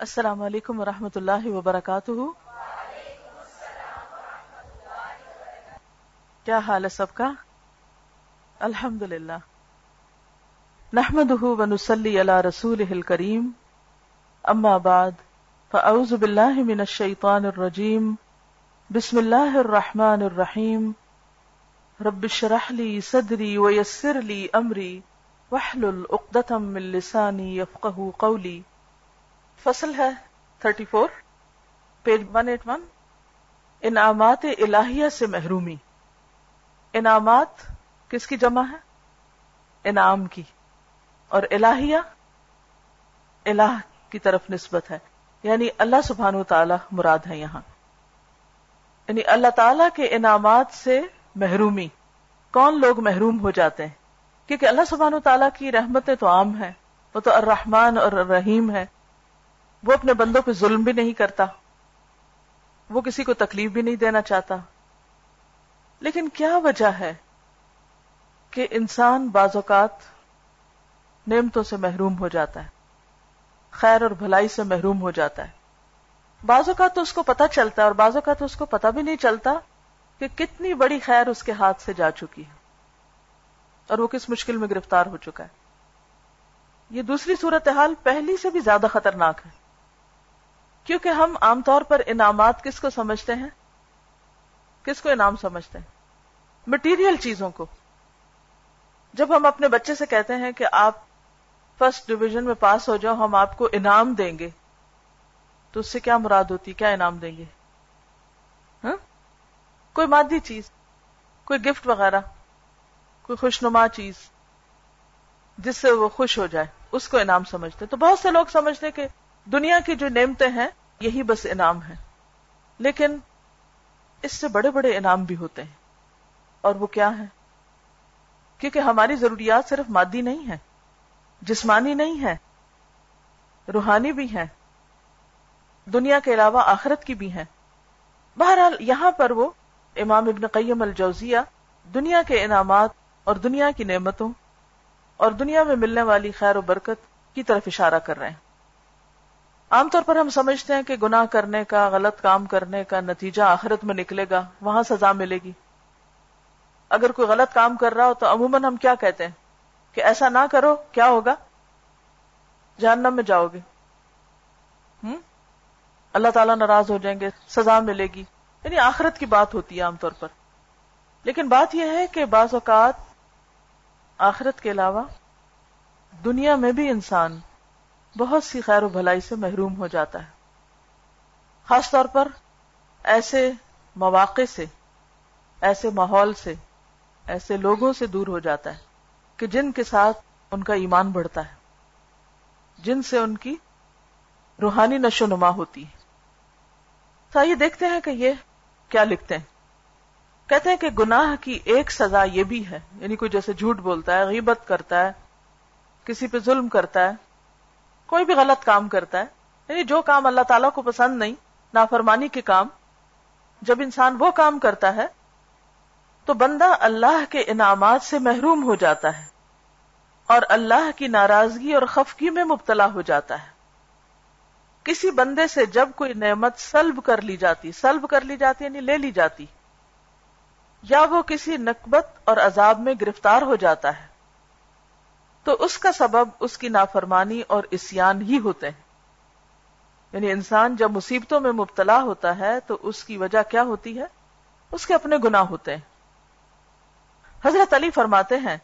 السلام علیکم ورحمۃ اللہ وبرکاتہ۔ کیا حال ہے سب کا؟ الحمد للہ نحمد ونسلی علی رسول کریم اما بعد، فاعوذ باللہ من الشیطان الرجیم۔ بسم اللہ الرحمن الرحیم۔ رب شرح لی صدری ویسر لی امری۔ وحلل اقدتم من لسانی یفقہ قولی۔ فصل ہے thirty four page one eight one انعامات الہیہ سے محرومی. انعامات کس کی جمع ہے؟ انعام کی. اور الہیہ الہ کی طرف نسبت ہے. یعنی اللہ سبحان و تعالی مراد ہے یہاں. یعنی اللہ تعالی کے انعامات سے محرومی. کون لوگ محروم ہو جاتے ہیں؟ کیونکہ اللہ سبحان و تعالیٰ کی رحمتیں تو عام ہے وہ تو الرحمن اور الرحیم ہے وہ اپنے بندوں پہ ظلم بھی نہیں کرتا، وہ کسی کو تکلیف بھی نہیں دینا چاہتا۔ لیکن کیا وجہ ہے کہ انسان بعض اوقات نعمتوں سے محروم ہو جاتا ہے، خیر اور بھلائی سے محروم ہو جاتا ہے؟ بعض اوقات تو اس کو پتا چلتا ہے اور بعض اوقات تو اس کو پتا بھی نہیں چلتا کہ کتنی بڑی خیر اس کے ہاتھ سے جا چکی ہے۔ اور وہ کس مشکل میں گرفتار ہو چکا ہے۔ یہ دوسری صورتحال پہلی سے بھی زیادہ خطرناک ہے۔ کیونکہ ہم عام طور پر انعامات کس کو سمجھتے ہیں؟ کس کو انعام سمجھتے ہیں؟ مٹیریل چیزوں کو۔ جب ہم اپنے بچے سے کہتے ہیں کہ آپ فرسٹ ڈویژن میں پاس ہو جاؤ، ہم آپ کو انعام دیں گے۔ تو اس سے کیا مراد ہوتی؟ کیا انعام دیں گے؟ ہاں؟ کوئی مادی چیز، کوئی گفٹ وغیرہ، کوئی خوشنما چیز، جس سے وہ خوش ہو جائے، اس کو انعام سمجھتے تو بہت سے لوگ سمجھتے کہ دنیا کی جو نعمتیں ہیں یہی بس انعام ہے۔ لیکن اس سے بڑے بڑے انعام بھی ہوتے ہیں۔ اور وہ کیا ہے کیونکہ ہماری ضروریات صرف مادی نہیں ہے جسمانی نہیں ہے روحانی بھی ہے دنیا کے علاوہ آخرت کی بھی ہے بہرحال یہاں پر وہ امام ابن قیم الجوزیہ دنیا کے انعامات اور دنیا کی نعمتوں اور دنیا میں ملنے والی خیر و برکت کی طرف اشارہ کر رہے ہیں۔ عام طور پر ہم سمجھتے ہیں کہ گناہ کرنے کا، غلط کام کرنے کا نتیجہ آخرت میں نکلے گا، وہاں سزا ملے گی۔ اگر کوئی غلط کام کر رہا ہو تو عموماً ہم کیا کہتے ہیں؟ کہ ایسا نہ کرو، کیا ہوگا؟ جہنم میں جاؤ گے۔ ہم؟ اللہ تعالیٰ ناراض ہو جائیں گے، سزا ملے گی۔ یعنی آخرت کی بات ہوتی ہے عام طور پر۔ لیکن بات یہ ہے کہ بعض اوقات آخرت کے علاوہ دنیا میں بھی انسان بہت سی خیر و بھلائی سے محروم ہو جاتا ہے۔ خاص طور پر ایسے مواقع سے، ایسے ماحول سے، ایسے لوگوں سے دور ہو جاتا ہے کہ جن کے ساتھ ان کا ایمان بڑھتا ہے، جن سے ان کی روحانی نشو نما ہوتی ہے۔ تو یہ دیکھتے ہیں کہ یہ کیا لکھتے ہیں۔ کہتے ہیں کہ گناہ کی ایک سزا یہ بھی ہے یعنی کوئی جیسے جھوٹ بولتا ہے، غیبت کرتا ہے، کسی پہ ظلم کرتا ہے کوئی بھی غلط کام کرتا ہے یعنی جو کام اللہ تعالیٰ کو پسند نہیں، نافرمانی کے کام، جب انسان وہ کام کرتا ہے، تو بندہ اللہ کے انعامات سے محروم ہو جاتا ہے اور اللہ کی ناراضگی اور خفگی میں مبتلا ہو جاتا ہے۔ کسی بندے سے جب کوئی نعمت سلب کر لی جاتی، سلب کر لی جاتی یعنی لے لی جاتی، یا وہ کسی نقبت اور عذاب میں گرفتار ہو جاتا ہے۔ تو اس کا سبب اس کی نافرمانی اور اسیان ہی ہوتے ہیں۔ یعنی انسان جب مصیبتوں میں مبتلا ہوتا ہے تو اس کی وجہ کیا ہوتی ہے؟ اس کے اپنے گناہ ہوتے ہیں۔ حضرت علی فرماتے ہیں،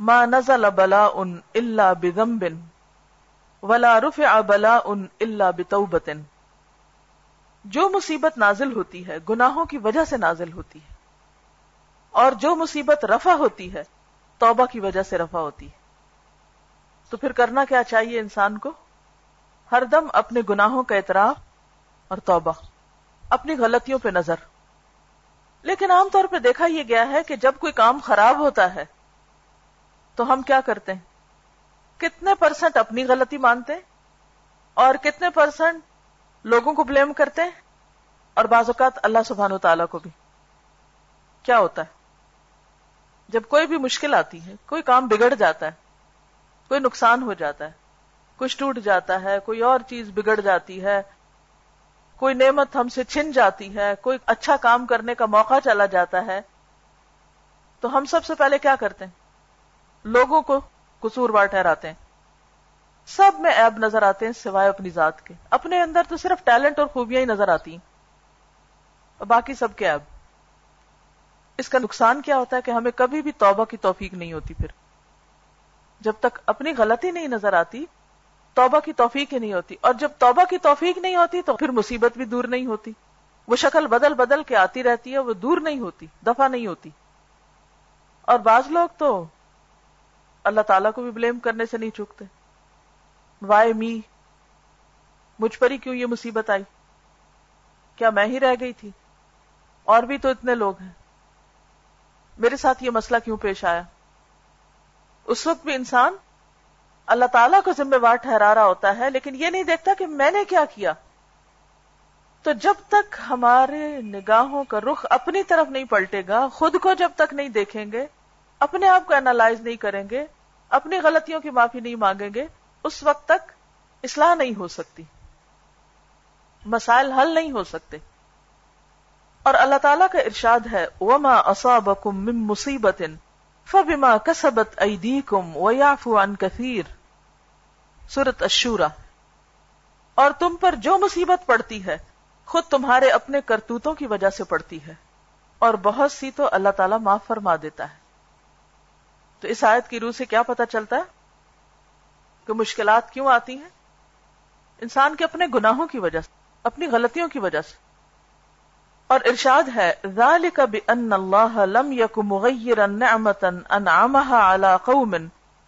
ما نزل بلا ان اللہ بغم بن ولا رفع بلا ان اللہ بتوبتن جو مصیبت نازل ہوتی ہے، گناہوں کی وجہ سے نازل ہوتی ہے۔ اور جو مصیبت رفع ہوتی ہے، توبہ کی وجہ سے رفع ہوتی ہے۔ تو پھر کرنا کیا چاہیے انسان کو؟ ہر دم اپنے گناہوں کا اعتراف اور توبہ، اپنی غلطیوں پہ نظر۔ لیکن عام طور پہ دیکھا یہ گیا ہے کہ جب کوئی کام خراب ہوتا ہے، تو ہم کیا کرتے ہیں؟ کتنے پرسنٹ اپنی غلطی مانتے اور کتنے پرسنٹ لوگوں کو بلیم کرتے ہیں؟ اور بعض اوقات اللہ سبحان و تعالیٰ کو بھی۔ کیا ہوتا ہے؟ جب کوئی بھی مشکل آتی ہے، کوئی کام بگڑ جاتا ہے کوئی نقصان ہو جاتا ہے، کچھ ٹوٹ جاتا ہے، کوئی اور چیز بگڑ جاتی ہے، کوئی نعمت ہم سے چھن جاتی ہے، کوئی اچھا کام کرنے کا موقع چلا جاتا ہے۔ تو ہم سب سے پہلے کیا کرتے ہیں؟ لوگوں کو قصور بار ٹھہراتے ہیں۔ سب میں ایب نظر آتے ہیں سوائے اپنی ذات کے۔ اپنے اندر تو صرف ٹیلنٹ اور خوبیاں ہی نظر آتی ہیں۔ اور باقی سب کے ایب اس کا نقصان کیا ہوتا ہے کہ ہمیں کبھی بھی توبہ کی توفیق نہیں ہوتی پھر۔ جب تک اپنی غلطی نہیں نظر آتی، توبہ کی توفیق ہی نہیں ہوتی۔ اور جب توبہ کی توفیق نہیں ہوتی، تو پھر مصیبت بھی دور نہیں ہوتی۔ وہ شکل بدل بدل کے آتی رہتی ہے، وہ دور نہیں ہوتی، دفع نہیں ہوتی۔ اور بعض لوگ تو اللہ تعالیٰ کو بھی بلیم کرنے سے نہیں چکتے وائے می مجھ پر ہی کیوں یہ مصیبت آئی؟ کیا میں ہی رہ گئی تھی؟ اور بھی تو اتنے لوگ ہیں۔ میرے ساتھ یہ مسئلہ کیوں پیش آیا؟ اس وقت بھی انسان اللہ تعالیٰ کو ذمہ وار ٹھہرا رہا ہوتا ہے، لیکن یہ نہیں دیکھتا کہ میں نے کیا کیا۔ تو جب تک ہمارے نگاہوں کا رخ اپنی طرف نہیں پلٹے گا، خود کو جب تک نہیں دیکھیں گے، اپنے آپ کو اینالائز نہیں کریں گے، اپنی غلطیوں کی معافی نہیں مانگیں گے، اس وقت تک اصلاح نہیں ہو سکتی۔ مسائل حل نہیں ہو سکتے۔ اور اللہ تعالیٰ کا ارشاد ہے، وما اصابکم من مصیبت فبما کسبت ایدیکم ویعفو عن کثیر۔ سورت اشورا اور تم پر جو مصیبت پڑتی ہے، خود تمہارے اپنے کرتوتوں کی وجہ سے پڑتی ہے۔ اور بہت سی تو اللہ تعالیٰ معاف فرما دیتا ہے۔ تو اس آیت کی روح سے کیا پتا چلتا ہے؟ کہ مشکلات کیوں آتی ہیں؟ انسان کے اپنے گناہوں کی وجہ سے، اپنی غلطیوں کی وجہ سے۔ اور ارشاد ہے، ذالک بان اللہ لم یک مغیرا نعمتا انعمها على قوم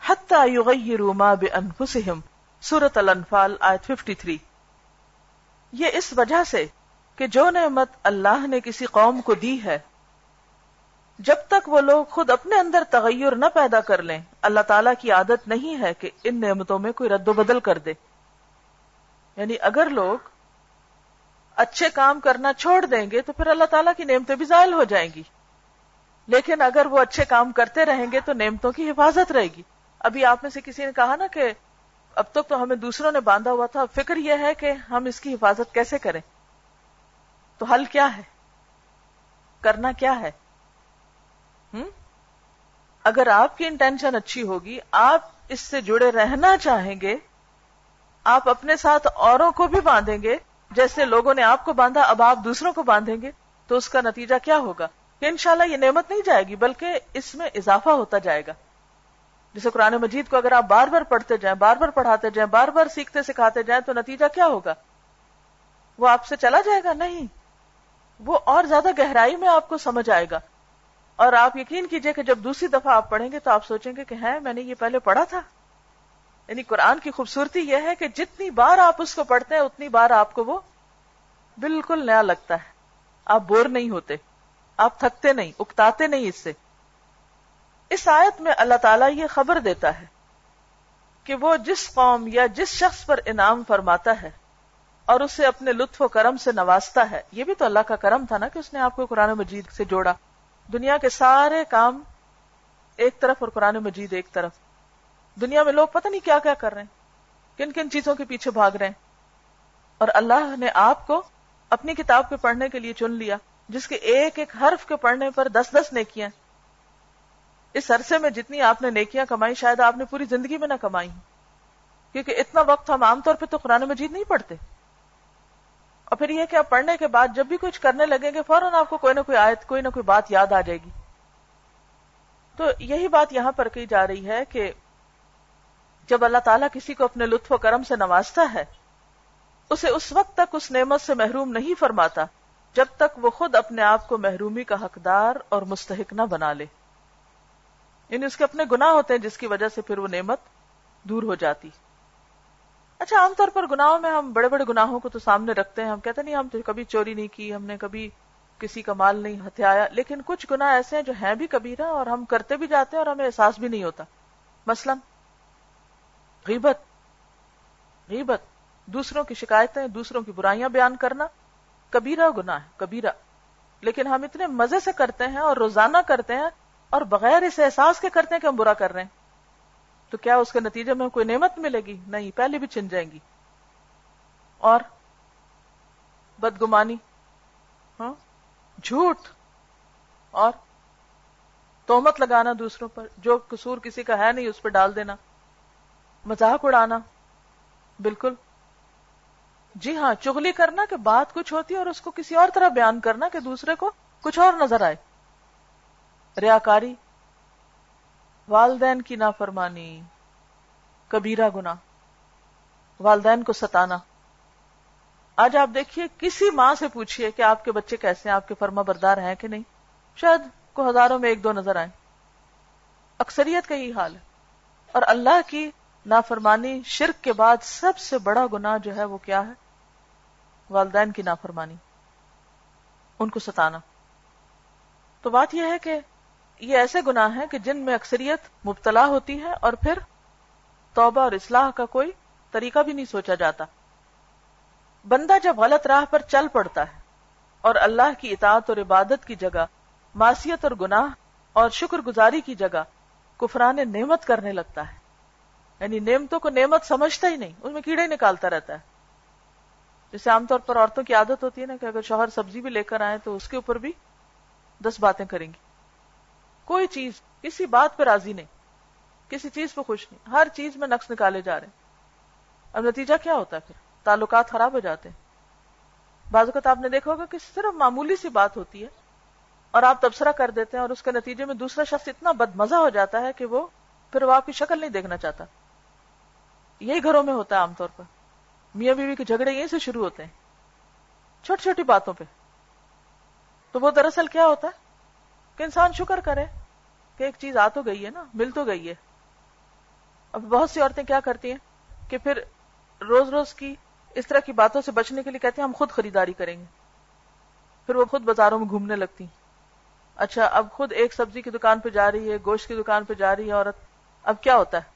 حتى يغيروا ما بانفسهم سورۃ الانفال، آیت 53 یہ اس وجہ سے کہ جو نعمت اللہ نے کسی قوم کو دی ہے، جب تک وہ لوگ خود اپنے اندر تغیر نہ پیدا کر لیں، اللہ تعالیٰ کی عادت نہیں ہے کہ ان نعمتوں میں کوئی رد و بدل کر دے۔ یعنی اگر لوگ اچھے کام کرنا چھوڑ دیں گے تو پھر اللہ تعالیٰ کی نعمتیں بھی زائل ہو جائیں گی۔ لیکن اگر وہ اچھے کام کرتے رہیں گے تو نعمتوں کی حفاظت رہے گی۔ ابھی آپ میں سے کسی نے کہا نا کہ اب تک تو ہمیں دوسروں نے باندھا ہوا تھا، فکر یہ ہے کہ ہم اس کی حفاظت کیسے کریں۔ تو حل کیا ہے؟ کرنا کیا ہے؟ اگر آپ کی انٹینشن اچھی ہوگی، آپ اس سے جڑے رہنا چاہیں گے، آپ اپنے ساتھ اوروں کو بھی باندھیں گے جیسے لوگوں نے آپ کو باندھا، اب آپ دوسروں کو باندھیں گے، تو اس کا نتیجہ کیا ہوگا؟ کہ انشاءاللہ یہ نعمت نہیں جائے گی، بلکہ اس میں اضافہ ہوتا جائے گا۔ جیسے قرآن مجید کو اگر آپ بار بار پڑھتے جائیں، بار بار پڑھاتے جائیں، بار بار سیکھتے سکھاتے جائیں، تو نتیجہ کیا ہوگا؟ وہ آپ سے چلا جائے گا؟ نہیں۔ وہ اور زیادہ گہرائی میں آپ کو سمجھ آئے گا۔ اور آپ یقین کیجیے کہ جب دوسری دفعہ آپ پڑھیں گے تو آپ سوچیں گے کہ ہے میں نے یہ پہلے پڑھا تھا۔ یعنی قرآن کی خوبصورتی یہ ہے کہ جتنی بار آپ اس کو پڑھتے ہیں، اتنی بار آپ کو وہ بالکل نیا لگتا ہے۔ آپ بور نہیں ہوتے، آپ تھکتے نہیں، اکتاتے نہیں اس سے۔ اس آیت میں اللہ تعالیٰ یہ خبر دیتا ہے کہ وہ جس قوم یا جس شخص پر انعام فرماتا ہے اور اسے اپنے لطف و کرم سے نوازتا ہے، یہ بھی تو اللہ کا کرم تھا نا کہ اس نے آپ کو قرآن مجید سے جوڑا۔ دنیا کے سارے کام ایک طرف اور قرآن مجید ایک طرف۔ دنیا میں لوگ پتہ نہیں کیا کیا کر رہے ہیں، کن کن چیزوں کے پیچھے بھاگ رہے ہیں۔ اور اللہ نے آپ کو اپنی کتاب کے پڑھنے کے لیے چن لیا، جس کے ایک ایک حرف کے پڑھنے پر دس دس نیکیاں اس عرصے میں جتنی آپ نے نیکیاں کمائی، شاید آپ نے پوری زندگی میں نہ کمائی کیونکہ اتنا وقت ہم عام طور پہ تو قرآن مجید نہیں پڑھتے۔ اور پھر یہ کہ آپ پڑھنے کے بعد جب بھی کچھ کرنے لگیں گے، فوراً آپ کو کوئی نہ کوئی آیت، کوئی نہ کوئی بات یاد آ جائے گی۔ تو یہی بات یہاں پر کی جا رہی ہے کہ جب اللہ تعالیٰ کسی کو اپنے لطف و کرم سے نوازتا ہے، اسے اس وقت تک اس نعمت سے محروم نہیں فرماتا جب تک وہ خود اپنے آپ کو محرومی کا حقدار اور مستحق نہ بنا لے۔ یعنی اس کے اپنے گناہ ہوتے ہیں جس کی وجہ سے پھر وہ نعمت دور ہو جاتی۔ اچھا عام طور پر گناہوں میں ہم بڑے بڑے گناہوں کو تو سامنے رکھتے ہیں، ہم کہتے نہیں، ہم تو کبھی چوری نہیں کی، ہم نے کبھی کسی کا مال نہیں ہتھیایا، لیکن کچھ گناہ ایسے ہیں جو ہیں بھی کبیرہ اور ہم کرتے بھی جاتے ہیں اور ہمیں احساس بھی نہیں ہوتا۔ مثلا غیبت غیبت، دوسروں کی شکایتیں، دوسروں کی برائیاں بیان کرنا، کبیرہ گناہ ہے، کبیرہ۔ لیکن ہم اتنے مزے سے کرتے ہیں اور روزانہ کرتے ہیں اور بغیر اس احساس کے کرتے ہیں کہ ہم برا کر رہے ہیں۔ تو کیا اس کے نتیجے میں کوئی نعمت ملے گی؟ نہیں پہلے بھی چن جائیں گی۔ اور بدگمانی ہاں جھوٹ، اور تومت لگانا دوسروں پر، جو قصور کسی کا ہے نہیں اس پہ ڈال دینا۔ مذاق اڑانا۔ بالکل۔ جی ہاں چگلی کرنا کہ بات کچھ ہوتی ہے اور اس کو کسی اور طرح بیان کرنا کہ دوسرے کو کچھ اور نظر آئے۔ ریاکاری۔ والدین کی نافرمانی۔ کبیرہ گنا والدین کو ستانا۔ آج آپ دیکھیے، کسی ماں سے پوچھئے کہ آپ کے بچے کیسے ہیں، آپ کے فرما بردار ہیں کہ نہیں؟ شاید کو ہزاروں میں ایک دو نظر آئے اکثریت کا یہی حال ہے۔ اور اللہ کی نافرمانی، شرک کے بعد سب سے بڑا گنا جو ہے وہ کیا ہے؟ والدین کی نافرمانی، ان کو ستانا۔ تو بات یہ ہے کہ یہ ایسے گناہ ہیں کہ جن میں اکثریت مبتلا ہوتی ہے اور پھر توبہ اور اصلاح کا کوئی طریقہ بھی نہیں سوچا جاتا۔ بندہ جب غلط راہ پر چل پڑتا ہے اور اللہ کی اطاعت اور عبادت کی جگہ، معصیت اور گناہ اور شکر گزاری کی جگہ کفران نعمت کرنے لگتا ہے یعنی نعمتوں کو نعمت سمجھتا ہی نہیں، اس میں کیڑے نکالتا رہتا ہے۔ جیسے عام طور پر عورتوں کی عادت ہوتی ہے نا کہ اگر شوہر سبزی بھی لے کر آئے تو اس کے اوپر بھی دس باتیں کریں گی۔ کوئی چیز، کسی بات پہ راضی نہیں، کسی چیز پہ خوش نہیں، ہر چیز میں نقص نکالے جا رہے ہیں۔ اب نتیجہ کیا ہوتا ہے پھر؟ تعلقات خراب ہو جاتے ہیں۔ بعض اوقات آپ نے دیکھا ہوگا کہ صرف معمولی سی بات ہوتی ہے اور آپ تبصرہ کر دیتے ہیں اور اس کے نتیجے میں دوسرا شخص اتنا بد مزہ ہو جاتا ہے کہ وہ پھر وہ آپ کی شکل نہیں دیکھنا چاہتا۔ یہی گھروں میں ہوتا ہے عام طور پر۔ میاں بیوی کے جھگڑے یہیں سے شروع ہوتے ہیں۔ چھوٹی چھوٹی باتوں پہ۔ تو وہ دراصل کیا ہوتا ہے؟ کہ انسان شکر کرے کہ ایک چیز آ تو گئی ہے نا، مل تو گئی ہے۔ اب بہت سی عورتیں کیا کرتی ہیں؟ کہ پھر روز روز کی اس طرح کی باتوں سے بچنے کے لیے کہتے ہیں، ہم خود خریداری کریں گے۔ پھر وہ خود بازاروں میں گھومنے لگتی ہیں۔ اچھا اب خود ایک سبزی کی دکان پہ جا رہی ہے، گوشت کی دکان پہ جا رہی ہے عورت۔ اب کیا ہوتا ہے؟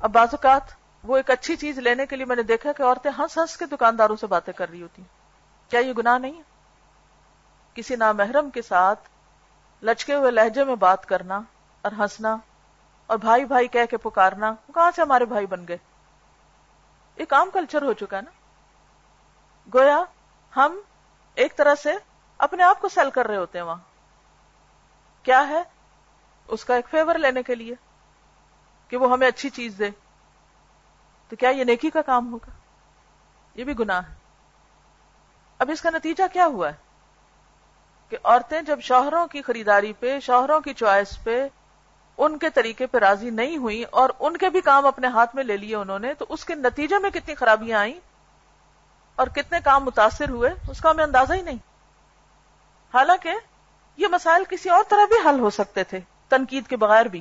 اب بعض اوقات وہ ایک اچھی چیز لینے کے لیے میں نے دیکھا کہ عورتیں ہنس ہنس کے دکانداروں سے باتیں کر رہی ہوتی ہیں۔ کیا یہ گناہ نہیں ہے؟ کسی نامحرم کے ساتھ لچکے ہوئے لہجے میں بات کرنا اور ہنسنا اور بھائی بھائی کہہ کے پکارنا کہاں سے ہمارے بھائی بن گئے؟ ایک عام کلچر ہو چکا ہے نا۔ گویا ہم ایک طرح سے اپنے آپ کو سیل کر رہے ہوتے ہیں وہاں۔ کیا ہے؟ اس کا ایک فیور لینے کے لیے۔ کہ وہ ہمیں اچھی چیز دے تو کیا یہ نیکی کا کام ہوگا؟ یہ بھی گناہ ہے۔ اب اس کا نتیجہ کیا ہوا ہے؟ کہ عورتیں جب شوہروں کی خریداری پہ، شوہروں کی چوائس پہ ان کے طریقے پہ راضی نہیں ہوئی اور ان کے بھی کام اپنے ہاتھ میں لے لیے انہوں نے، تو اس کے نتیجے میں کتنی خرابیاں آئیں اور کتنے کام متاثر ہوئے، اس کا ہمیں اندازہ ہی نہیں۔ حالانکہ یہ مسائل کسی اور طرح بھی حل ہو سکتے تھے، تنقید کے بغیر بھی۔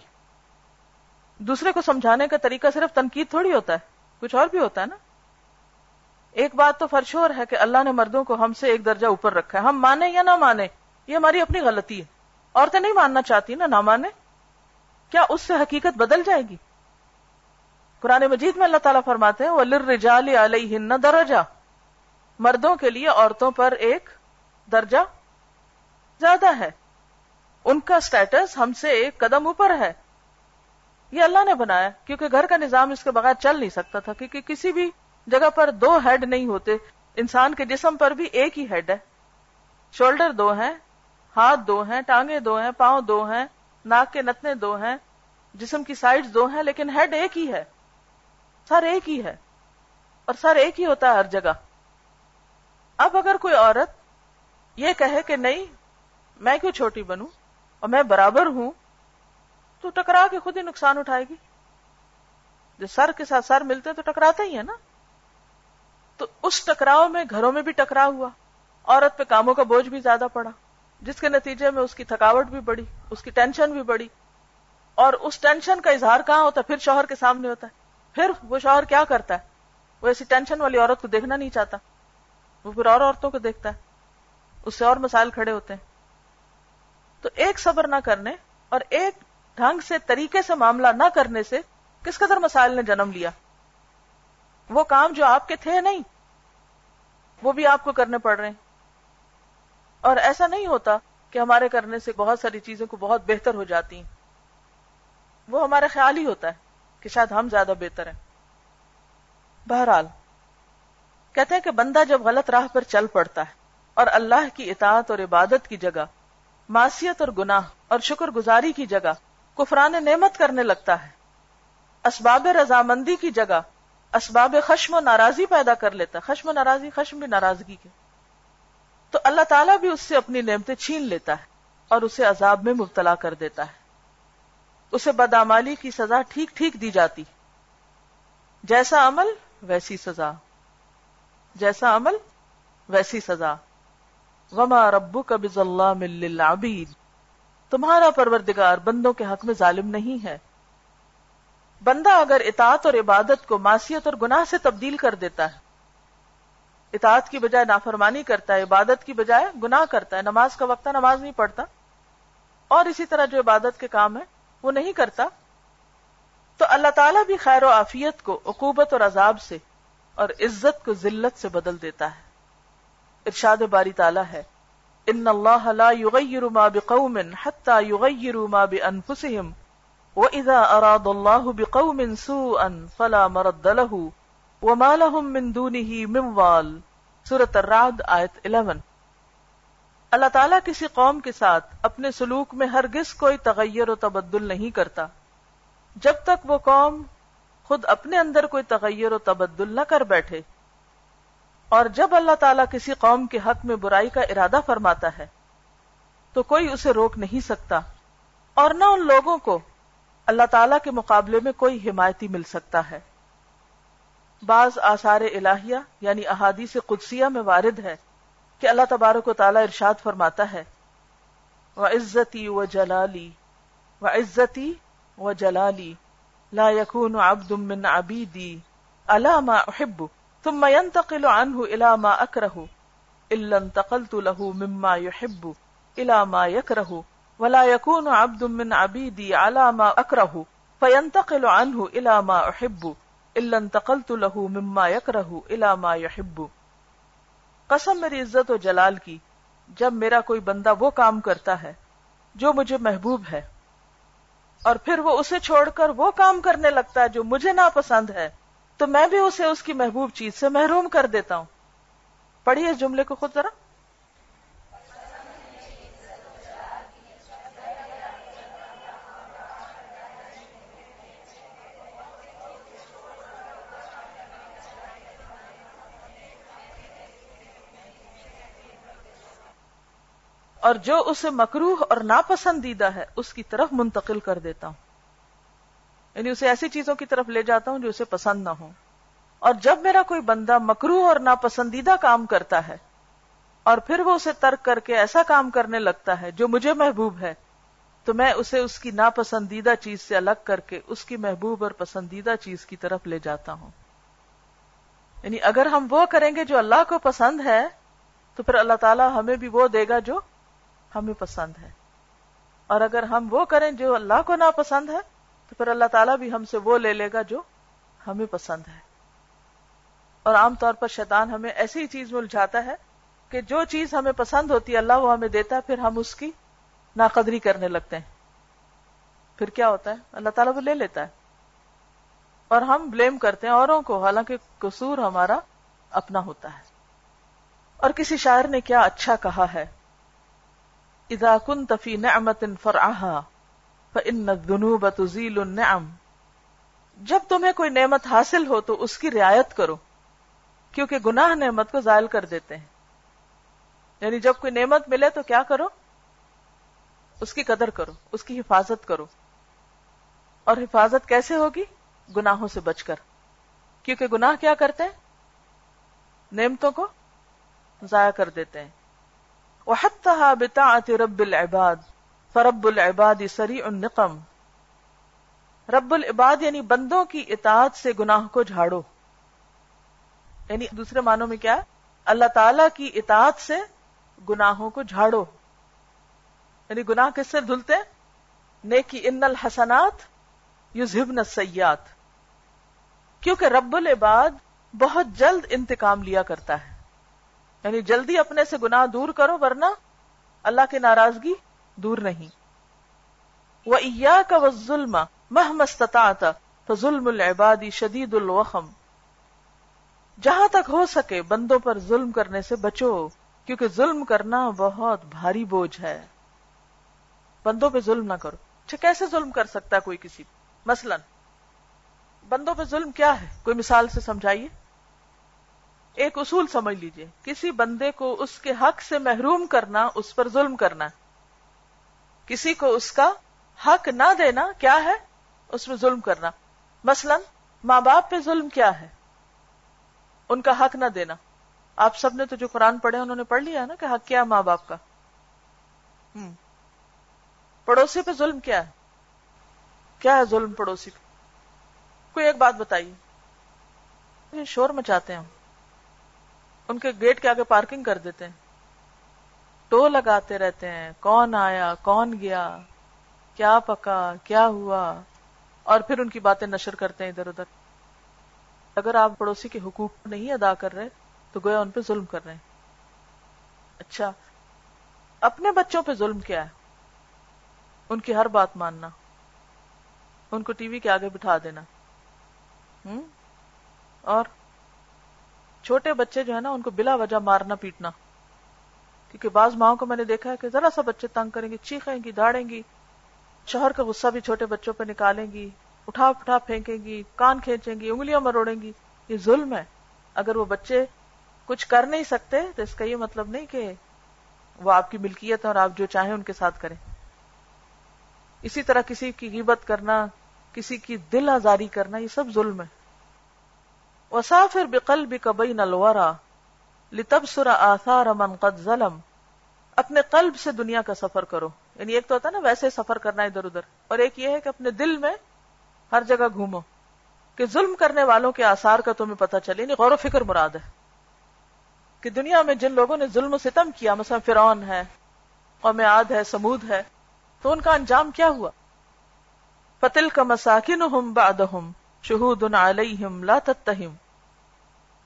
دوسرے کو سمجھانے کا طریقہ صرف تنقید تھوڑی ہوتا ہے، کچھ اور بھی ہوتا ہے نا؟ ایک بات تو فرشور ہے کہ اللہ نے مردوں کو ہم سے ایک درجہ اوپر رکھا ہے۔ ہم مانے یا نہ مانے، یہ ہماری اپنی غلطی ہے۔ عورتیں نہیں ماننا چاہتی نا، نہ مانے۔ کیا اس سے حقیقت بدل جائے گی؟ قرآن مجید میں اللہ تعالیٰ فرماتے ہیں ولر علیہ درجہ مردوں کے لیے عورتوں پر ایک درجہ زیادہ ہے۔ ان کا سٹیٹس ہم سے ایک قدم اوپر ہے۔ یہ اللہ نے بنایا کیونکہ گھر کا نظام اس کے بغیر چل نہیں سکتا تھا، کیونکہ کسی بھی جگہ پر دو ہیڈ نہیں ہوتے۔ انسان کے جسم پر بھی ایک ہی ہیڈ ہے۔ شولڈر دو ہیں، ہاتھ دو ہیں، ٹانگیں دو ہیں، پاؤں دو ہیں، ناک کے نتنے دو ہیں، جسم کی سائڈ دو ہیں، لیکن ہیڈ ایک ہی ہے۔ سر ایک ہی ہے۔ اور سر ایک ہی ہوتا ہے ہر جگہ۔ اب اگر کوئی عورت یہ کہے کہ نہیں، میں کیوں چھوٹی بنوں؟ اور میں برابر ہوں تو ٹکرا کے خود ہی نقصان اٹھائے گی۔ جو سر کے ساتھ سر ملتے تو ٹکراتے ہی ہے نا۔ تو اس ٹکراؤ میں گھروں میں بھی ٹکرا ہوا۔ عورت پہ کاموں کا بوجھ بھی زیادہ پڑا۔ جس کے نتیجے میں اس کی تھکاوٹ بھی بڑی اس کی ٹینشن بھی بڑی اور اس ٹینشن کا اظہار کہاں ہوتا ہے؟ پھر شوہر کے سامنے ہوتا ہے۔ پھر وہ شوہر کیا کرتا ہے؟ وہ ایسی ٹینشن والی عورت کو دیکھنا نہیں چاہتا۔ وہ پھر اور عورتوں کو دیکھتا ہے۔ اس سے اور مسائل کھڑے ہوتے ہیں۔ تو ایک صبر نہ کرنے اور ایک ڈھنگ سے طریقے سے معاملہ نہ کرنے سے کس قدر مسائل نے جنم لیا؟ وہ کام جو آپ کے تھے نہیں، وہ بھی آپ کو کرنے پڑ رہے ہیں۔ اور ایسا نہیں ہوتا کہ ہمارے کرنے سے بہت ساری چیزیں کو بہت بہتر ہو جاتی ہیں۔ وہ ہمارا خیال ہی ہوتا ہے کہ شاید ہم زیادہ بہتر ہیں۔ بہرحال، کہتے ہیں کہ بندہ جب غلط راہ پر چل پڑتا ہے اور اللہ کی اطاعت اور عبادت کی جگہ، معصیت اور گناہ اور شکر گزاری کی جگہ کفران نعمت کرنے لگتا ہے۔ اسباب رضامندی کی جگہ اسباب خشم و ناراضی پیدا کر لیتا ہے۔ خشم و ناراضی، خشم بھی ناراضگی کے۔ تو اللہ تعالیٰ بھی اس سے اپنی نعمتیں چھین لیتا ہے اور اسے عذاب میں مبتلا کر دیتا ہے۔ اسے بدامالی کی سزا ٹھیک ٹھیک دی جاتی۔ جیسا عمل، ویسی سزا۔ جیسا عمل، ویسی سزا۔ وما ربو کا بز اللہ تمہارا پروردگار بندوں کے حق میں ظالم نہیں ہے۔ بندہ اگر اطاعت اور عبادت کو معصیت اور گناہ سے تبدیل کر دیتا ہے، اطاعت کی بجائے نافرمانی کرتا ہے، عبادت کی بجائے گناہ کرتا ہے، نماز کا وقت نماز نہیں پڑھتا، اور اسی طرح جو عبادت کے کام ہے وہ نہیں کرتا، تو اللہ تعالیٰ بھی خیر و عافیت کو عقوبت اور عذاب سے اور عزت کو ذلت سے بدل دیتا ہے۔ ارشاد باری تعالیٰ ہے۔ ان اللہ لا یغیر ما بقوم حتی یغیر ما بانفسهم واذا اراد اللہ بقوم سوءا فلا مرد له وما لهم من دونه من وال۔ سورة الرعد، آیت 11 اللہ تعالیٰ کسی قوم کے ساتھ اپنے سلوک میں ہرگز کوئی تغیر و تبدل نہیں کرتا۔ جب تک وہ قوم خود اپنے اندر کوئی تغیر و تبدل نہ کر بیٹھے اور جب اللہ تعالیٰ کسی قوم کے حق میں برائی کا ارادہ فرماتا ہے، تو کوئی اسے روک نہیں سکتا اور نہ ان لوگوں کو اللہ تعالیٰ کے مقابلے میں کوئی حمایتی مل سکتا ہے۔ بعض آثار الہیہ یعنی احادیث قدسیہ میں وارد ہے کہ اللہ تبارک و تعالیٰ ارشاد فرماتا ہے و عزتی و جلالی و عزتی و جلالی لا يكون عبد من عبيدي الا ما احب ثم ينتقل عنه الى ما اكره الا انتقلت له مما يحب الى ما يكره. ولا يكون عبد من عبيدي على ما اكره فينتقل عنه الى ما احب الا انتقلت له مما يكره الى ما يحب. قسم میری عزت و جلال کی. جب میرا کوئی بندہ وہ کام کرتا ہے جو مجھے محبوب ہے اور پھر وہ اسے چھوڑ کر وہ کام کرنے لگتا ہے جو مجھے ناپسند ہے تو میں بھی اسے اس کی محبوب چیز سے محروم کر دیتا ہوں۔ پڑھیے اس جملے کو خود ذرا۔ اور جو اسے مکروح اور ناپسندیدہ ہے، اس کی طرف منتقل کر دیتا ہوں۔ یعنی اسے ایسی چیزوں کی طرف لے جاتا ہوں جو اسے پسند نہ ہو اور جب میرا کوئی بندہ مکروح اور ناپسندیدہ کام کرتا ہے اور پھر وہ اسے ترک کر کے ایسا کام کرنے لگتا ہے جو مجھے محبوب ہے، تو میں اسے اس کی ناپسندیدہ چیز سے الگ کر کے اس کی محبوب اور پسندیدہ چیز کی طرف لے جاتا ہوں۔ یعنی اگر ہم وہ کریں گے جو اللہ کو پسند ہے، تو پھر اللہ تعالیٰ ہمیں بھی وہ دے گا جو ہمیں پسند ہے۔ اور اگر ہم وہ کریں جو اللہ کو ناپسند ہے تو پھر اللہ تعالیٰ بھی ہم سے وہ لے لے گا جو ہمیں پسند ہے۔ اور عام طور پر شیطان ہمیں ایسی چیز میں الجھاتا ہے کہ جو چیز ہمیں پسند ہوتی ہے اللہ وہ ہمیں دیتا ہے، پھر ہم اس کی ناقدری کرنے لگتے ہیں۔ پھر کیا ہوتا ہے؟ اللہ تعالیٰ وہ لے لیتا ہے۔ اور ہم بلیم کرتے ہیں اوروں کو، حالانکہ قصور ہمارا اپنا ہوتا ہے۔ اور کسی شاعر نے کیا اچھا کہا ہے؟ اذا كنت في نعمة فرعها فإن الذنوب تزيل النعم جب تمہیں کوئی نعمت حاصل ہو تو اس کی رعایت کرو، کیونکہ گناہ نعمت کو زائل کر دیتے ہیں۔ یعنی جب کوئی نعمت ملے تو کیا کرو؟ اس کی قدر کرو، اس کی حفاظت کرو۔ اور حفاظت کیسے ہوگی؟ گناہوں سے بچ کر۔ کیونکہ گناہ کیا کرتے ہیں؟ نعمتوں کو ضائع کر دیتے ہیں۔ وحتها رب العباد فرب العباد سریع النقم رب العباد یعنی بندوں کی اطاعت سے گناہ کو جھاڑو۔ یعنی دوسرے معنوں میں کیا اللہ تعالی کی اطاعت سے گناہوں کو جھاڑو۔ یعنی گناہ کس سے دھلتے نیکی ان الحسنات یذہبن السیئات۔ کیونکہ رب العباد بہت جلد انتقام لیا کرتا ہے۔ یعنی جلدی اپنے سے گناہ دور کرو ورنہ اللہ کی ناراضگی دور نہیں وہ کا ظلم محمد ظلم العبادی شدید الوخم۔ جہاں تک ہو سکے بندوں پر ظلم کرنے سے بچو، کیونکہ ظلم کرنا بہت بھاری بوجھ ہے۔ بندوں پہ ظلم نہ کرو۔ اچھا کیسے ظلم کر سکتا ہے کوئی کسی؟ مثلا، بندوں پہ ظلم کیا ہے؟ کوئی مثال سے سمجھائیے؟ ایک اصول سمجھ لیجیے۔ کسی بندے کو اس کے حق سے محروم کرنا، اس پر ظلم کرنا۔ کسی کو اس کا حق نہ دینا کیا ہے؟ اس میں ظلم کرنا۔ مثلا، ماں باپ پہ ظلم کیا ہے؟ ان کا حق نہ دینا۔ آپ سب نے تو جو قرآن پڑھے، انہوں نے پڑھ لیا نا کہ حق کیا ہے ماں باپ کا۔ پڑوسی پہ ظلم کیا ہے؟ کیا ہے ظلم پڑوسی پہ؟ کوئی ایک بات بتائیے۔ شور مچاتے ہیں ان کے گیٹ کے آگے پارکنگ کر دیتے ہیں۔ ٹو لگاتے رہتے ہیں۔ کون آیا؟ کون گیا؟ کیا پکا؟ کیا ہوا؟ اور پھر ان کی باتیں نشر کرتے ہیں ادھر ادھر۔ اگر آپ پڑوسی کے حقوق نہیں ادا کر رہے، تو گویا ان پہ ظلم کر رہے ہیں۔ اچھا اپنے بچوں پہ ظلم کیا ہے؟ ان کی ہر بات ماننا۔ ان کو ٹی وی کے آگے بٹھا دینا۔ ہوں اور چھوٹے بچے جو ہے نا، ان کو بلا وجہ مارنا، پیٹنا۔ کیونکہ بعض ماؤں کو میں نے دیکھا ہے کہ ذرا سا بچے تنگ کریں گی، چیخیں گی داڑیں گی، شوہر کا غصہ بھی چھوٹے بچوں پہ نکالیں گی اٹھا اٹھا پھینکیں گی، کان کھینچیں گی، انگلیاں مروڑیں گی، یہ ظلم ہے۔ اگر وہ بچے کچھ کر نہیں سکتے تو اس کا یہ مطلب نہیں کہ وہ آپ کی ملکیت ہے اور آپ جو چاہیں ان کے ساتھ کریں۔ اسی طرح کسی کی غیبت کرنا، کسی کی دل آزاری کرنا، یہ سب ظلم ہے۔ وسافر بقل بھی کبئی نلورا لتب سرا آثار من قد ظلم. اپنے قلب سے دنیا کا سفر کرو. یعنی ایک تو ہوتا ہے نا ویسے سفر کرنا ادھر ادھر. اور ایک یہ ہے کہ اپنے دل میں ہر جگہ گھومو. کہ ظلم کرنے والوں کے آثار کا تمہیں پتہ چلے. یعنی غور و فکر مراد ہے. کہ دنیا میں جن لوگوں نے ظلم و ستم کیا، مثلا فرعون ہے، قوم عاد ہے، سمود ہے، تو ان کا انجام کیا ہوا؟ فتل کا مساکن ہم باد شہود علیہم لا تتہم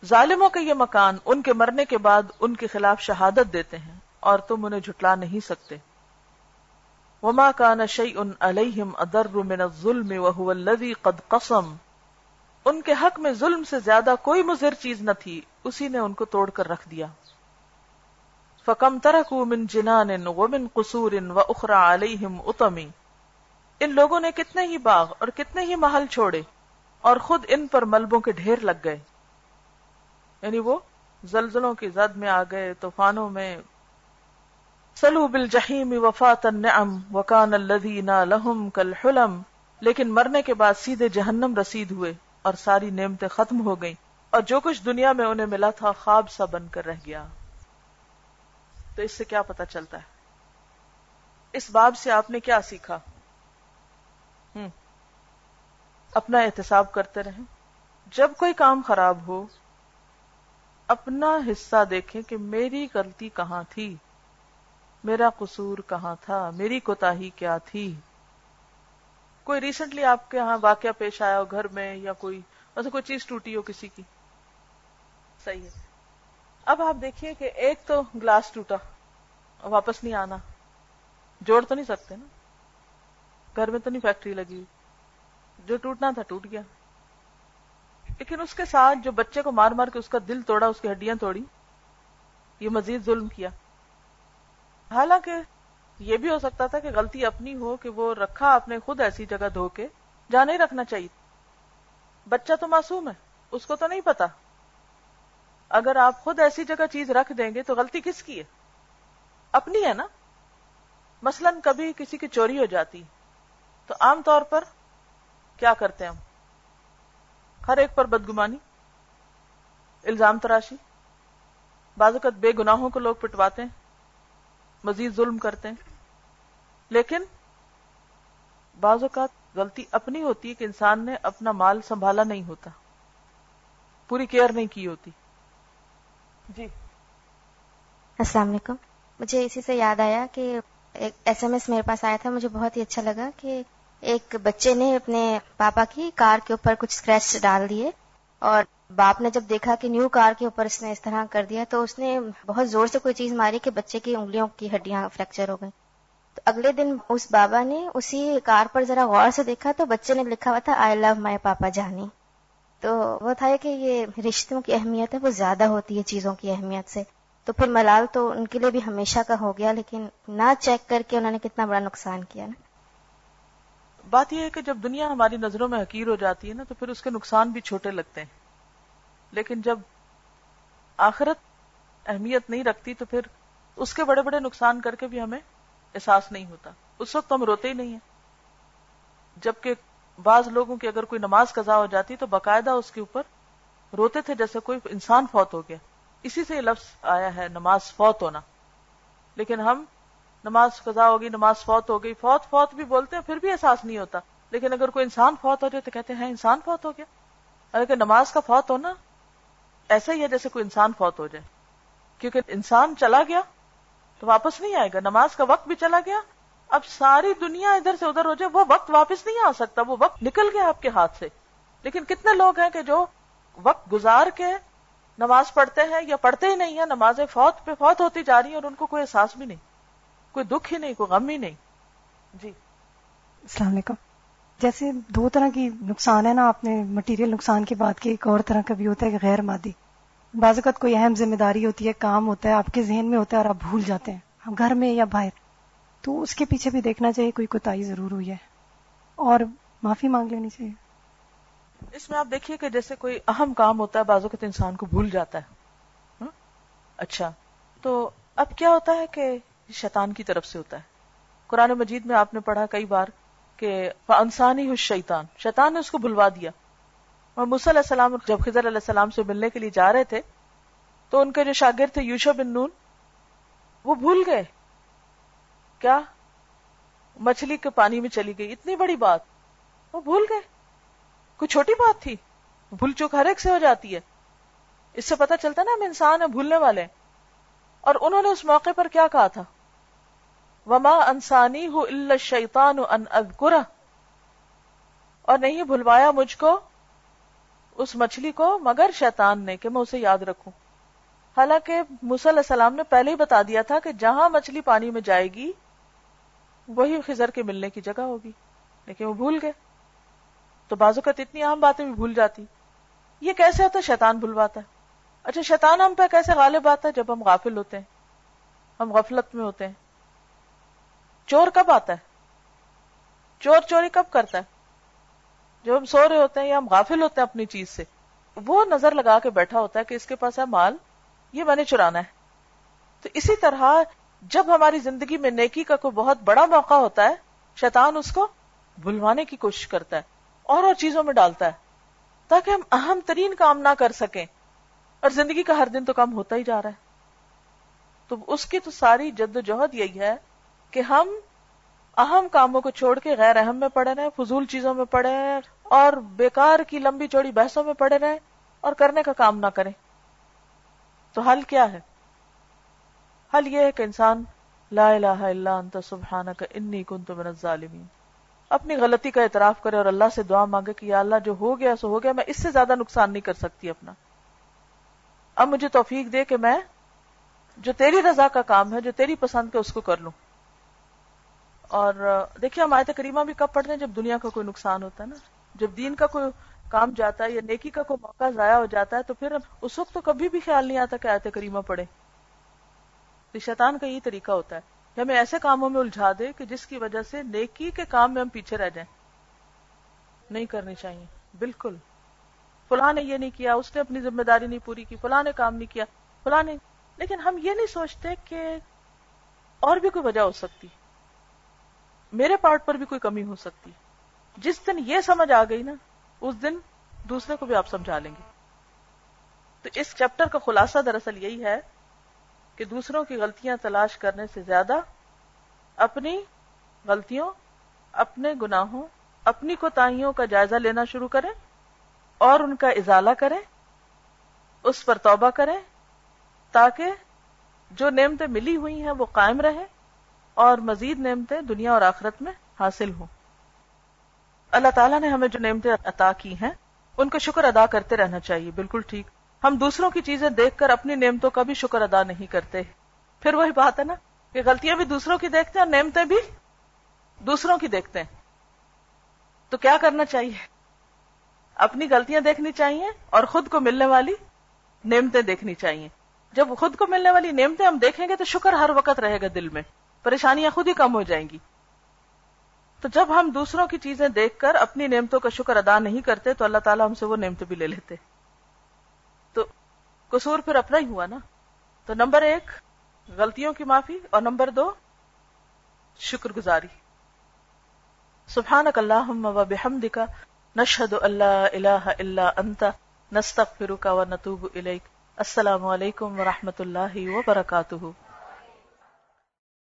ظالموں کا یہ مکان ان کے مرنے کے بعد ان کے خلاف شہادت دیتے ہیں اور تم انہیں جھٹلا نہیں سکتے۔ وما كان شيء عليهم اضر من الظلم وهو الذي قد قسم ان کے حق میں ظلم سے زیادہ کوئی مضر چیز نہ تھی، اسی نے ان کو توڑ کر رکھ دیا۔ فکم ترکو من جنان ومن قصور واخرى عليهم اتمی ان لوگوں نے کتنے ہی باغ اور کتنے ہی محل چھوڑے اور خود ان پر ملبوں کے ڈھیر لگ گئے۔ یعنی وہ زلزلوں کی زد میں آ گئے، طوفانوں میں سلو بل جہیم وفات النعم وکان الذین لہم کل حلم لیکن مرنے کے بعد سیدھے جہنم رسید ہوئے اور ساری نعمتیں ختم ہو گئیں اور جو کچھ دنیا میں انہیں ملا تھا خواب سا بن کر رہ گیا۔ تو اس سے کیا پتا چلتا ہے؟ اس باب سے آپ نے کیا سیکھا؟ ہم، اپنا احتساب کرتے رہیں۔ جب کوئی کام خراب ہو اپنا حصہ دیکھیں کہ میری غلطی کہاں تھی؟ میرا قصور کہاں تھا؟ میری کوتا کیا تھی؟ کوئی ریسنٹلی آپ کے یہاں واقعہ پیش آیا ہو گھر میں یا کوئی ویسے کوئی چیز ٹوٹی ہو کسی کی؟ صحیح ہے۔ اب آپ دیکھیے کہ ایک تو گلاس ٹوٹا، واپس نہیں آنا۔ جوڑ تو نہیں سکتے نا۔ گھر میں تو نہیں فیکٹری لگی۔ جو ٹوٹنا تھا ٹوٹ گیا۔ لیکن اس کے ساتھ جو بچے کو مار مار کے اس کا دل توڑا، اس کی ہڈیاں توڑی، یہ مزید ظلم کیا۔ حالانکہ یہ بھی ہو سکتا تھا کہ غلطی اپنی ہو کہ وہ رکھا اپنے خود ایسی جگہ دھو کے جا نہیں رکھنا چاہیے۔ بچہ تو معصوم ہے، اس کو تو نہیں پتا۔ اگر آپ خود ایسی جگہ چیز رکھ دیں گے تو غلطی کس کی ہے؟ اپنی ہے نا۔ مثلا کبھی کسی کی چوری ہو جاتی، تو عام طور پر کیا کرتے ہیں ہم؟ ہر ایک پر بدگمانی الزام تراشی بعض اوقات بے گناہوں کو لوگ پٹواتے ہیں مزید ظلم کرتے ہیں۔ لیکن بعض اوقات غلطی اپنی ہوتی ہے کہ انسان نے اپنا مال سنبھالا نہیں ہوتا پوری کیئر نہیں کی ہوتی۔ جی۔ السلام علیکم۔ مجھے اسی سے یاد آیا کہ ایک ایس ایم ایس میرے پاس آیا تھا مجھے بہت ہی اچھا لگا کہ ایک بچے نے اپنے پاپا کی کار کے اوپر کچھ اسکریچ ڈال دیے اور باپ نے جب دیکھا کہ نیو کار کے اوپر اس نے اس طرح کر دیا تو اس نے بہت زور سے کوئی چیز ماری کہ بچے کی انگلیوں کی ہڈیاں فریکچر ہو گئی تو اگلے دن اس بابا نے اسی کار پر ذرا غور سے دیکھا تو بچے نے لکھا ہوا تھا آئی لو مائی پاپا جانی تو وہ تھا کہ یہ رشتوں کی اہمیت ہے، وہ زیادہ ہوتی ہے چیزوں کی اہمیت سے۔ تو پھر ملال تو ان کے لیے بھی ہمیشہ کا ہو گیا لیکن نہ چیک کر کے انہوں نے کتنا بڑا نقصان کیا نا۔ بات یہ ہے کہ جب دنیا ہماری نظروں میں حقیر ہو جاتی ہے نا، تو پھر اس کے نقصان بھی چھوٹے لگتے ہیں۔ لیکن جب آخرت اہمیت نہیں رکھتی، تو پھر اس کے بڑے بڑے نقصان کر کے بھی ہمیں احساس نہیں ہوتا۔ اس وقت ہم روتے ہی نہیں ہیں۔ جبکہ بعض لوگوں کی اگر کوئی نماز قضا ہو جاتی، تو باقاعدہ اس کے اوپر روتے تھے جیسے کوئی انسان فوت ہو گیا۔ اسی سے یہ لفظ آیا ہے، نماز فوت ہونا۔ لیکن ہم نماز قضا ہوگی، نماز فوت ہو گئی فوت فوت بھی بولتے ہیں، پھر بھی احساس نہیں ہوتا۔ لیکن اگر کوئی انسان فوت ہو جائے تو کہتے ہیں ہاں، انسان فوت ہو گیا۔ اگر نماز کا فوت ہونا ایسا ہی ہے جیسے کوئی انسان فوت ہو جائے۔ کیونکہ انسان چلا گیا تو واپس نہیں آئے گا۔ نماز کا وقت بھی چلا گیا۔ اب ساری دنیا ادھر سے ادھر ہو جائے، وہ وقت واپس نہیں آ سکتا۔ وہ وقت نکل گیا آپ کے ہاتھ سے۔ لیکن کتنے لوگ ہیں کہ جو وقت گزار کے نماز پڑھتے ہیں یا پڑھتے ہی نہیں ہے نمازیں فوت پہ فوت ہوتی جا رہی ہیں اور ان کو کوئی احساس بھی نہیں۔ کوئی دکھ ہی نہیں کوئی غم ہی نہیں۔ جی۔ السلام علیکم۔ جیسے دو طرح کی نقصان ہے نا آپ نے مٹیریل نقصان کی بات کی ایک اور طرح کا بھی ہوتا ہے کہ غیر مادی۔ بعض اوقات کوئی اہم ذمہ داری ہوتی ہے کام ہوتا ہے آپ کے ذہن میں ہوتا ہے اور آپ بھول جاتے ہیں۔ گھر میں یا باہر۔ تو اس کے پیچھے بھی دیکھنا چاہیے کوئی کوتا ضرور ہوئی ہے۔ اور معافی مانگ لینی چاہیے۔ اس میں آپ دیکھیے کہ جیسے کوئی اہم کام ہوتا ہے بازو کے انسان کو بھول جاتا ہے؟ اچھا۔ تو اب کیا ہوتا ہے کہ شیطان کی طرف سے ہوتا ہے۔ قرآن مجید میں آپ نے پڑھا کئی بار کہ انسانی ہو شیطان شیطان نے اس کو بھلوا دیا۔ اور علیہ السلام جب خضر علیہ السلام سے ملنے کے لیے جا رہے تھے، تو ان کے جو شاگرد تھے یوشا بن نون، وہ بھول گئے۔ کیا؟ مچھلی کے پانی میں چلی گئی۔ اتنی بڑی بات۔ وہ بھول گئے۔ کوئی چھوٹی بات تھی۔ بھول چوک ہر ایک سے ہو جاتی ہے۔ اس سے پتا چلتا نا ہم انسان ہیں، بھولنے والے اور انہوں نے اس موقع پر کیا کہا تھا؟ وما انسانی ہو شیتان اور نہیں بھلوایا مجھ کو، اس مچھلی کو، مگر شیطان نے کہ میں اسے یاد رکھوں۔ حالانکہ علیہ السلام نے پہلے ہی بتا دیا تھا کہ جہاں مچھلی پانی میں جائے گی، وہی خزر کے ملنے کی جگہ ہوگی۔ لیکن وہ بھول گئے۔ تو بازو کا اتنی عام باتیں بھی بھول جاتی۔ یہ کیسے ہوتا ہے؟ شیطان بھولواتا ہے۔ اچھا شیطان ہم پہ کیسے غالب آتا ہے جب ہم غافل ہوتے ہیں؟ ہم غفلت میں ہوتے ہیں۔ چور کب آتا ہے؟ چور چوری کب کرتا ہے؟ جب ہم سو رہے ہوتے ہیں یا ہم غافل ہوتے ہیں اپنی چیز سے، وہ نظر لگا کے بیٹھا ہوتا ہے کہ اس کے پاس ہے مال، یہ میں نے چرانا ہے۔ تو اسی طرح جب ہماری زندگی میں نیکی کا کوئی بہت بڑا موقع ہوتا ہے، شیطان اس کو بھلوانے کی کوشش کرتا ہے اور اور چیزوں میں ڈالتا ہے، تاکہ ہم اہم ترین کام نہ کر سکیں۔ اور زندگی کا ہر دن تو کم ہوتا ہی جا رہا ہے۔ تو اس کی تو ساری جد و جہد یہی ہے کہ ہم اہم کاموں کو چھوڑ کے غیر اہم میں پڑے رہے، فضول چیزوں میں پڑے رہے، اور بیکار کی لمبی چوڑی بحثوں میں پڑے رہے اور کرنے کا کام نہ کریں۔ تو حل کیا ہے؟ حل یہ ہے کہ انسان، لا الہ الا انت، سبحانک، انی کنت من الظالمین۔ اپنی غلطی کا اعتراف کرے اور اللہ سے دعا مانگے کہ یا اللہ جو ہو گیا سو ہو گیا، میں اس سے زیادہ نقصان نہیں کر سکتی اپنا۔ اب مجھے توفیق دے کہ میں جو تیری رضا کا کام ہے، جو تیری پسند کے اس کو کر لوں۔ اور دیکھیے، ہم آیت کریمہ بھی کب پڑھتے ہیں؟ جب دنیا کا کوئی نقصان ہوتا ہے نا۔ جب دین کا کوئی کام جاتا ہے یا نیکی کا کوئی موقع ضائع ہو جاتا ہے، تو پھر اس وقت تو کبھی بھی خیال نہیں آتا کہ آیت کریمہ پڑھے تو شیطان کا یہی طریقہ ہوتا ہے کہ ہمیں ایسے کاموں میں الجھا دے کہ جس کی وجہ سے نیکی کے کام میں ہم پیچھے رہ جائیں۔ نہیں کرنی چاہیے۔ بالکل۔ فلاں نے یہ نہیں کیا، اس نے اپنی ذمہ داری نہیں پوری کی، فلاں نے کام نہیں کیا، فلاں نے۔ لیکن ہم یہ نہیں سوچتے کہ اور بھی کوئی وجہ ہو سکتی۔ میرے پارٹ پر بھی کوئی کمی ہو سکتی۔ جس دن یہ سمجھ آ گئی نا، اس دن دوسرے کو بھی آپ سمجھا لیں گے۔ تو اس چیپٹر کا خلاصہ دراصل یہی ہے کہ دوسروں کی غلطیاں تلاش کرنے سے زیادہ اپنی غلطیوں، اپنے گناہوں، اپنی کوتاہیوں کا جائزہ لینا شروع کریں۔ اور ان کا ازالہ کریں، اس پر توبہ کریں، تاکہ جو نعمتیں ملی ہوئی ہیں وہ قائم رہیں اور مزید نعمتیں دنیا اور آخرت میں حاصل ہوں۔ اللہ تعالیٰ نے ہمیں جو نعمتیں عطا کی ہیں، ان کا شکر ادا کرتے رہنا چاہیے۔ بالکل ٹھیک۔ ہم دوسروں کی چیزیں دیکھ کر اپنی نعمتوں کا بھی شکر ادا نہیں کرتے۔ پھر وہی بات ہے نا کہ غلطیاں بھی دوسروں کی دیکھتے ہیں اور نعمتیں بھی دوسروں کی دیکھتے ہیں۔ تو کیا کرنا چاہیے؟ اپنی غلطیاں دیکھنی چاہیے اور خود کو ملنے والی نعمتیں دیکھنی چاہیے۔ جب خود کو ملنے والی نعمتیں ہم دیکھیں گے تو شکر ہر وقت رہے گا دل میں۔ پریشانیاں خود ہی کم ہو جائیں گی۔ تو جب ہم دوسروں کی چیزیں دیکھ کر اپنی نعمتوں کا شکر ادا نہیں کرتے تو اللہ تعالیٰ ہم سے وہ نعمتیں بھی لے لیتے۔ تو قصور پھر اپنا ہی ہوا نا۔ تو نمبر ایک، غلطیوں کی معافی اور نمبر دو شکر گزاری سبحانک اللہم و بحمدک نشهد ان لا اله الا انت نستغفرك ونتوب اليك السلام علیکم ورحمۃ اللہ وبرکاتہ۔